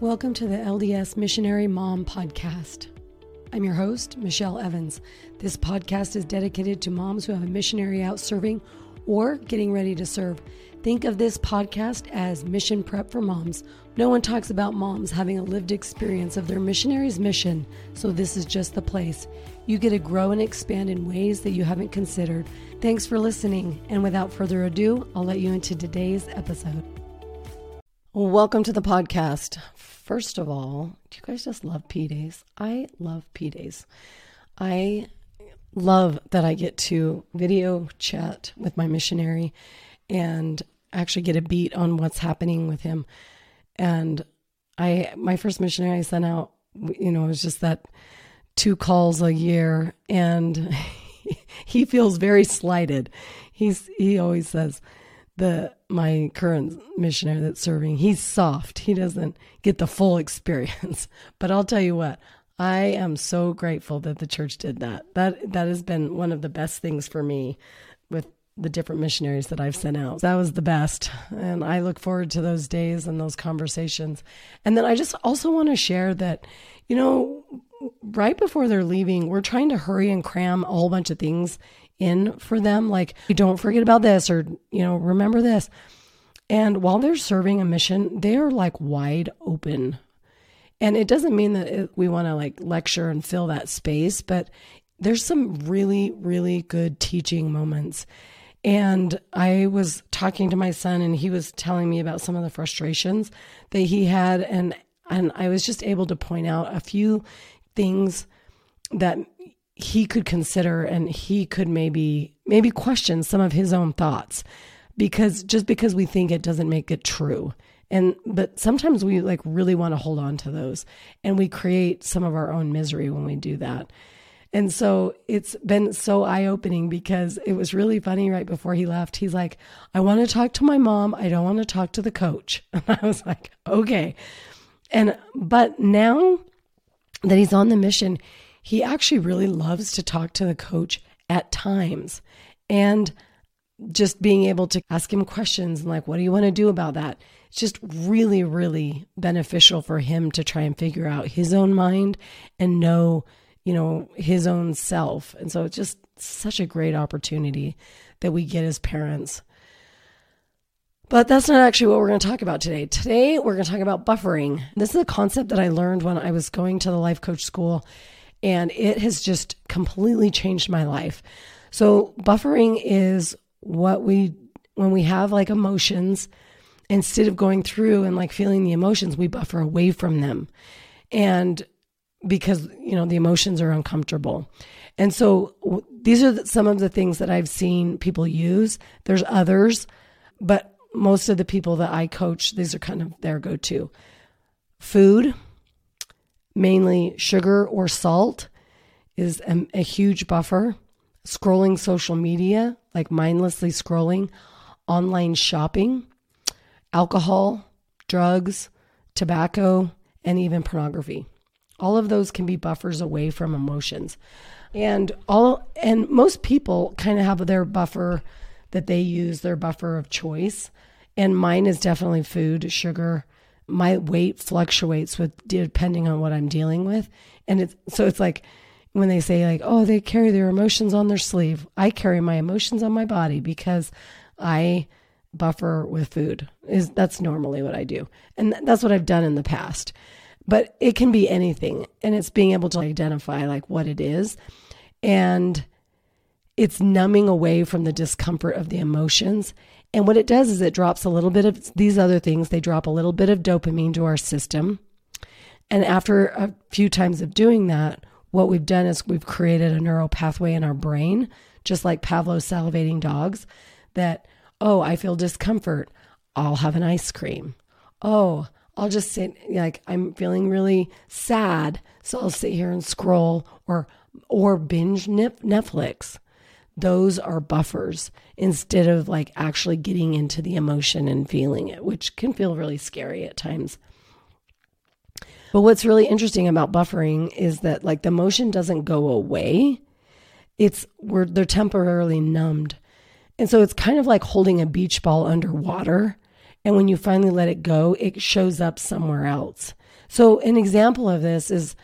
Welcome to the LDS Missionary Mom Podcast. I'm your host, Michelle Evans. This podcast is dedicated to moms who have a missionary out serving or getting ready to serve. Think of this podcast as mission prep for moms. No one talks about moms having a lived experience of their missionary's mission, so this is just the place. You get to grow and expand in ways that you haven't considered. Thanks for listening, and without further ado, I'll let you into today's episode. Welcome to the podcast. First of all, do you guys just love P days? I love P days. I love that I get to video chat with my missionary and actually get a beat on what's happening with him. And I, my first missionary I sent out, you know, it was just that two calls a year, and he feels very slighted. He's he always says the my current missionary that's serving, he's soft. He doesn't get the full experience. But I'll tell you what, I am so grateful that the church did that. That that has been one of the best things for me with the different missionaries that I've sent out. That was the best. And I look forward to those days and those conversations. And then I just also want to share that, you know, right before they're leaving, we're trying to hurry and cram a whole bunch of things in for them. Like, don't forget about this or, you know, remember this. And while they're serving a mission, they are like wide open. And it doesn't mean that we want to like lecture and fill that space, but there's some really, really good teaching moments. And I was talking to my son and he was telling me about some of the frustrations that he had and and I was just able to point out a few things that he could consider and he could maybe maybe question some of his own thoughts because just because we think it doesn't make it true and but sometimes we like really want to hold on to those and we create some of our own misery when we do that and so it's been so eye opening because it was really funny right before he left. He's like, I want to talk to my mom. I don't want to talk to the coach. And I was like, okay. And, but now that he's on the mission, he actually really loves to talk to the coach at times. And just being able to ask him questions and like, what do you want to do about that? It's just really, really beneficial for him to try and figure out his own mind and know you know, his own self. And so it's just such a great opportunity that we get as parents. But that's not actually what we're going to talk about today. Today, we're going to talk about buffering. This is a concept that I learned when I was going to the life coach school, and it has just completely changed my life. So, buffering is what we, when we have like emotions, instead of going through and like feeling the emotions, we buffer away from them. And because you know the emotions are uncomfortable and so w- these are some of the things that i've seen people use there's others but most of the people that i coach these are kind of their go-to food mainly sugar or salt is a, a huge buffer scrolling social media like mindlessly scrolling online shopping alcohol drugs tobacco and even pornography all of those can be buffers away from emotions. And all and most people kind of have their buffer that they use, their buffer of choice. And mine is definitely food, sugar. My weight fluctuates with depending on what I'm dealing with. And it's so it's like when they say like, "Oh, they carry their emotions on their sleeve." I carry my emotions on my body because I buffer with food. Is that's normally what I do. And that's what I've done in the past but it can be anything and it's being able to identify like what it is and it's numbing away from the discomfort of the emotions and what it does is it drops a little bit of these other things they drop a little bit of dopamine to our system. And after a few times of doing that what we've done is we've created a neural pathway in our brain just like pavlov's salivating dogs that oh i feel discomfort. I'll have an ice cream. Oh I'll just sit like I'm feeling really sad, so I'll sit here and scroll or or binge Netflix. Those are buffers instead of like actually getting into the emotion and feeling it, which can feel really scary at times. But what's really interesting about buffering is that like the emotion doesn't go away. It's we're they're temporarily numbed. And so it's kind of like holding a beach ball underwater and when you finally let it go, it shows up somewhere else. So, an example of this is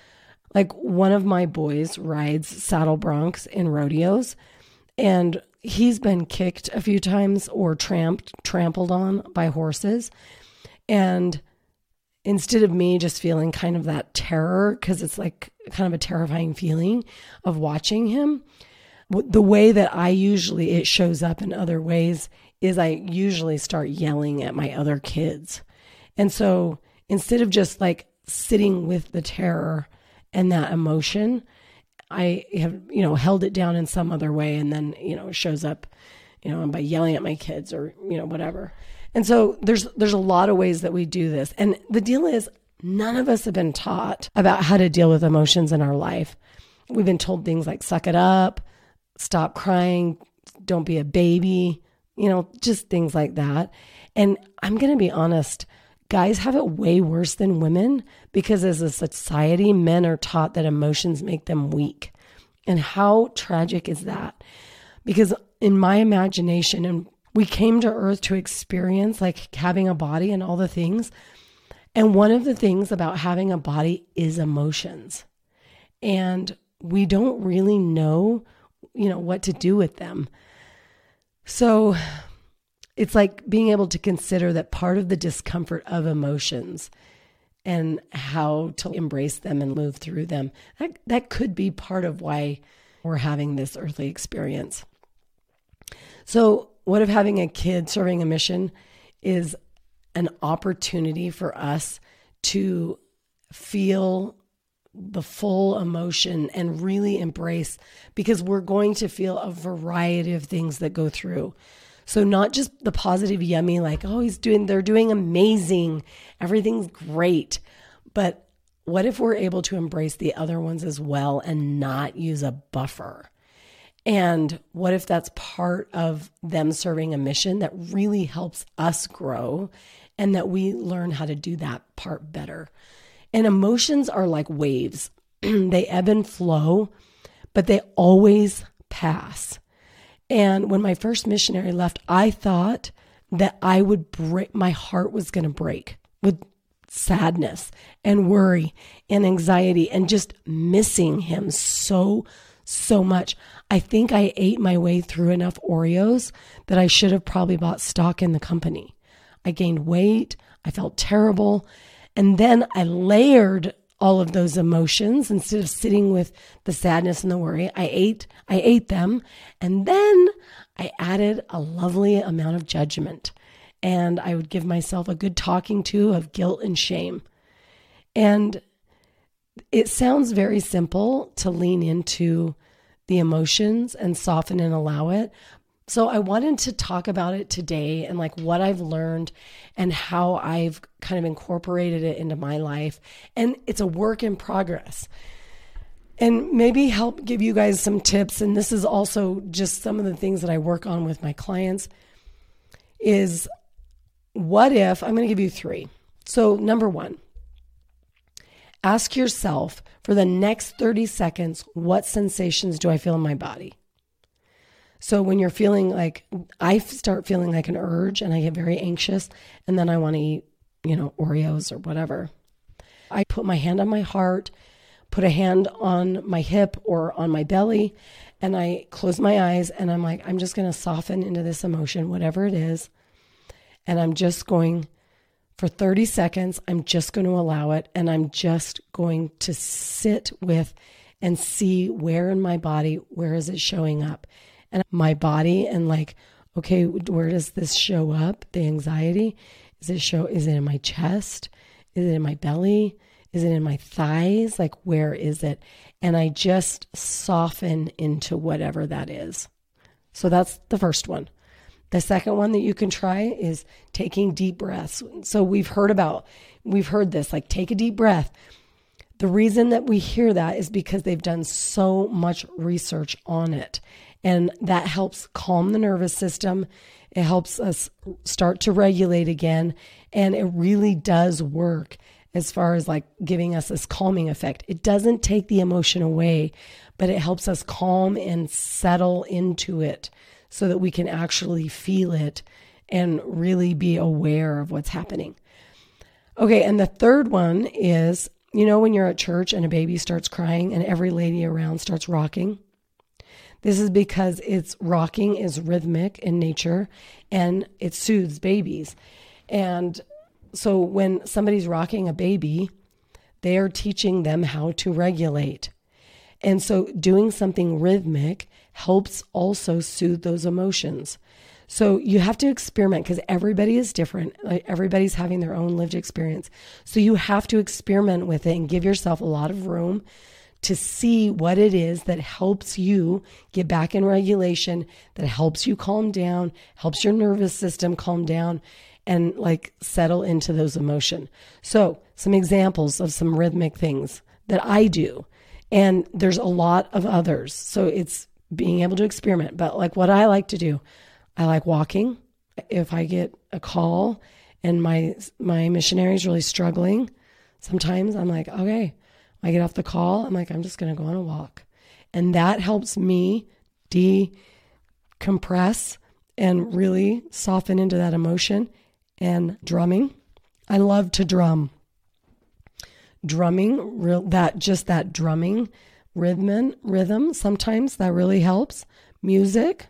like one of my boys rides saddle broncs in rodeos, and he's been kicked a few times or tramped, trampled on by horses. And instead of me just feeling kind of that terror, because it's like kind of a terrifying feeling of watching him, the way that I usually it shows up in other ways is I usually start yelling at my other kids. And so instead of just like sitting with the terror and that emotion, I have, you know, held it down in some other way and then, you know, it shows up, you know, by yelling at my kids or, you know, whatever. And so there's there's a lot of ways that we do this. And the deal is none of us have been taught about how to deal with emotions in our life. We've been told things like suck it up, stop crying, don't be a baby, you know, just things like that. And I'm going to be honest, guys have it way worse than women because as a society, men are taught that emotions make them weak. And how tragic is that? Because in my imagination, and we came to earth to experience like having a body and all the things. And one of the things about having a body is emotions. And we don't really know, you know, what to do with them. So it's like being able to consider that part of the discomfort of emotions and how to embrace them and move through them. That, that could be part of why we're having this earthly experience. So, what if having a kid serving a mission is an opportunity for us to feel the full emotion and really embrace because we're going to feel a variety of things that go through. So not just the positive yummy like oh he's doing they're doing amazing, everything's great. But what if we're able to embrace the other ones as well and not use a buffer? And what if that's part of them serving a mission that really helps us grow and that we learn how to do that part better? And emotions are like waves, they ebb and flow, but they always pass. And when my first missionary left, I thought that I would break, my heart was going to break with sadness and worry and anxiety and just missing him so, so much. I think I ate my way through enough Oreos that I should have probably bought stock in the company. I gained weight. I felt terrible. And then I layered all of those emotions instead of sitting with the sadness and the worry. I ate, I ate them. And then I added a lovely amount of judgment. And I would give myself a good talking to of guilt and shame. And it sounds very simple to lean into the emotions and soften and allow it. So I wanted to talk about it today and like what I've learned and how I've kind of incorporated it into my life. And it's a work in progress. And maybe help give you guys some tips and this is also just some of the things that I work on with my clients is what if I'm going to give you 3. So number 1, ask yourself for the next 30 seconds what sensations do I feel in my body? So when you're feeling like, I start feeling like an urge and I get very anxious, and then I want to eat, you know, Oreos or whatever. I put my hand on my heart, put a hand on my hip or on my belly, and I close my eyes and I'm like, I'm just going to soften into this emotion, whatever it is. And I'm just going for 30 seconds, I'm just going to allow it and I'm just going to sit with and see where in my body, where is it showing up? And my body and like, okay, where does this show up? The anxiety? Is it show is it in my chest? Is it in my belly? Is it in my thighs? Like where is it? And I just soften into whatever that is. So that's the first one. The second one that you can try is taking deep breaths. So we've heard about, we've heard this like take a deep breath. The reason that we hear that is because they've done so much research on it. And that helps calm the nervous system. It helps us start to regulate again. And it really does work as far as like giving us this calming effect. It doesn't take the emotion away, but it helps us calm and settle into it so that we can actually feel it and really be aware of what's happening. Okay, and the third one is you know, when you're at church and a baby starts crying and every lady around starts rocking? This is because it's rocking is rhythmic in nature and it soothes babies. And so when somebody's rocking a baby, they are teaching them how to regulate. And so doing something rhythmic helps also soothe those emotions. So you have to experiment because everybody is different. Like everybody's having their own lived experience. So you have to experiment with it and give yourself a lot of room to see what it is that helps you get back in regulation, that helps you calm down, helps your nervous system calm down and like settle into those emotions. So, some examples of some rhythmic things that I do. And there's a lot of others. So, it's being able to experiment, but like what I like to do, I like walking. If I get a call and my my missionary is really struggling, sometimes I'm like, okay, I get off the call, I'm like, I'm just going to go on a walk. And that helps me decompress and really soften into that emotion and drumming. I love to drum. Drumming, real, that just that drumming rhythm, rhythm sometimes that really helps. Music,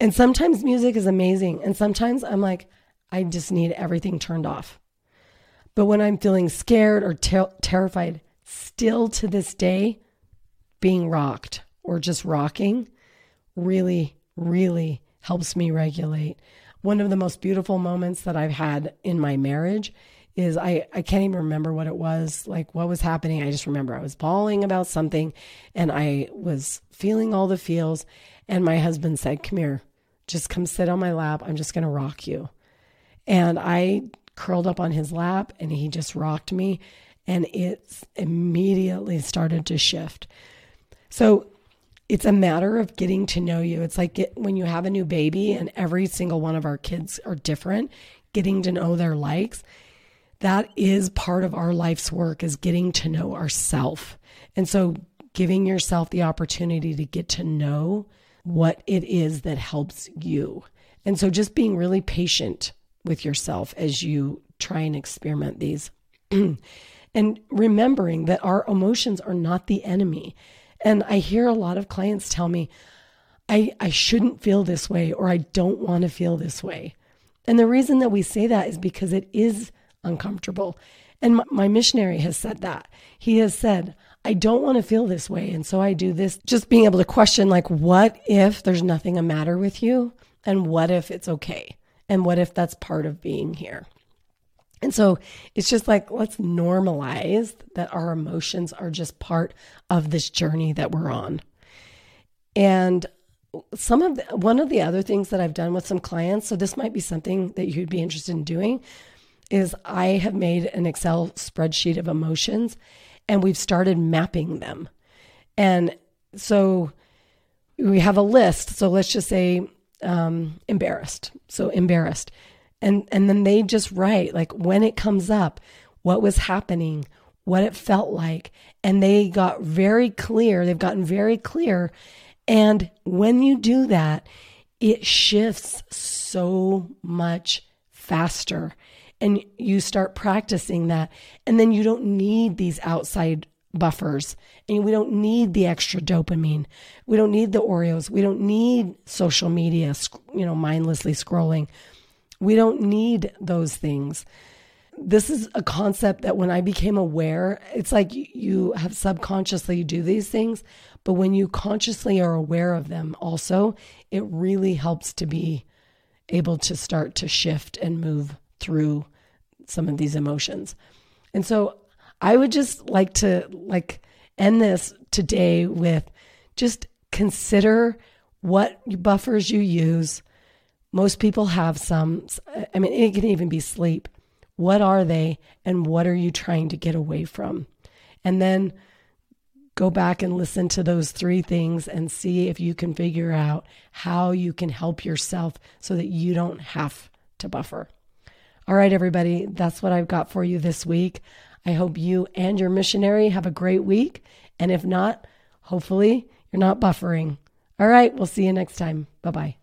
and sometimes music is amazing. And sometimes I'm like, I just need everything turned off. But when I'm feeling scared or ter- terrified, still to this day, being rocked or just rocking really, really helps me regulate. One of the most beautiful moments that I've had in my marriage is I, I can't even remember what it was, like what was happening. I just remember I was bawling about something and I was feeling all the feels. And my husband said, Come here, just come sit on my lap. I'm just going to rock you. And I curled up on his lap and he just rocked me and it immediately started to shift. So it's a matter of getting to know you. It's like when you have a new baby and every single one of our kids are different, getting to know their likes. That is part of our life's work is getting to know ourself. And so giving yourself the opportunity to get to know what it is that helps you. And so just being really patient with yourself as you try and experiment these. and remembering that our emotions are not the enemy. And I hear a lot of clients tell me, I, I shouldn't feel this way or I don't want to feel this way. And the reason that we say that is because it is uncomfortable. And my, my missionary has said that. He has said, I don't want to feel this way. And so I do this, just being able to question, like, what if there's nothing a matter with you? And what if it's okay? And what if that's part of being here? And so it's just like, let's normalize that our emotions are just part of this journey that we're on. And some of the, one of the other things that I've done with some clients, so this might be something that you'd be interested in doing, is I have made an Excel spreadsheet of emotions and we've started mapping them. And so we have a list. So let's just say um, embarrassed. So embarrassed. And, and then they just write like when it comes up, what was happening, what it felt like. And they got very clear. They've gotten very clear. And when you do that, it shifts so much faster and you start practicing that. And then you don't need these outside buffers and we don't need the extra dopamine. We don't need the Oreos. We don't need social media, you know, mindlessly scrolling. We don't need those things. This is a concept that when I became aware, it's like you have subconsciously do these things, but when you consciously are aware of them also, it really helps to be able to start to shift and move through some of these emotions. And so I would just like to like end this today with just consider what buffers you use. Most people have some. I mean, it can even be sleep. What are they and what are you trying to get away from? And then go back and listen to those three things and see if you can figure out how you can help yourself so that you don't have to buffer. All right, everybody, that's what I've got for you this week. I hope you and your missionary have a great week. And if not, hopefully you're not buffering. All right, we'll see you next time. Bye bye.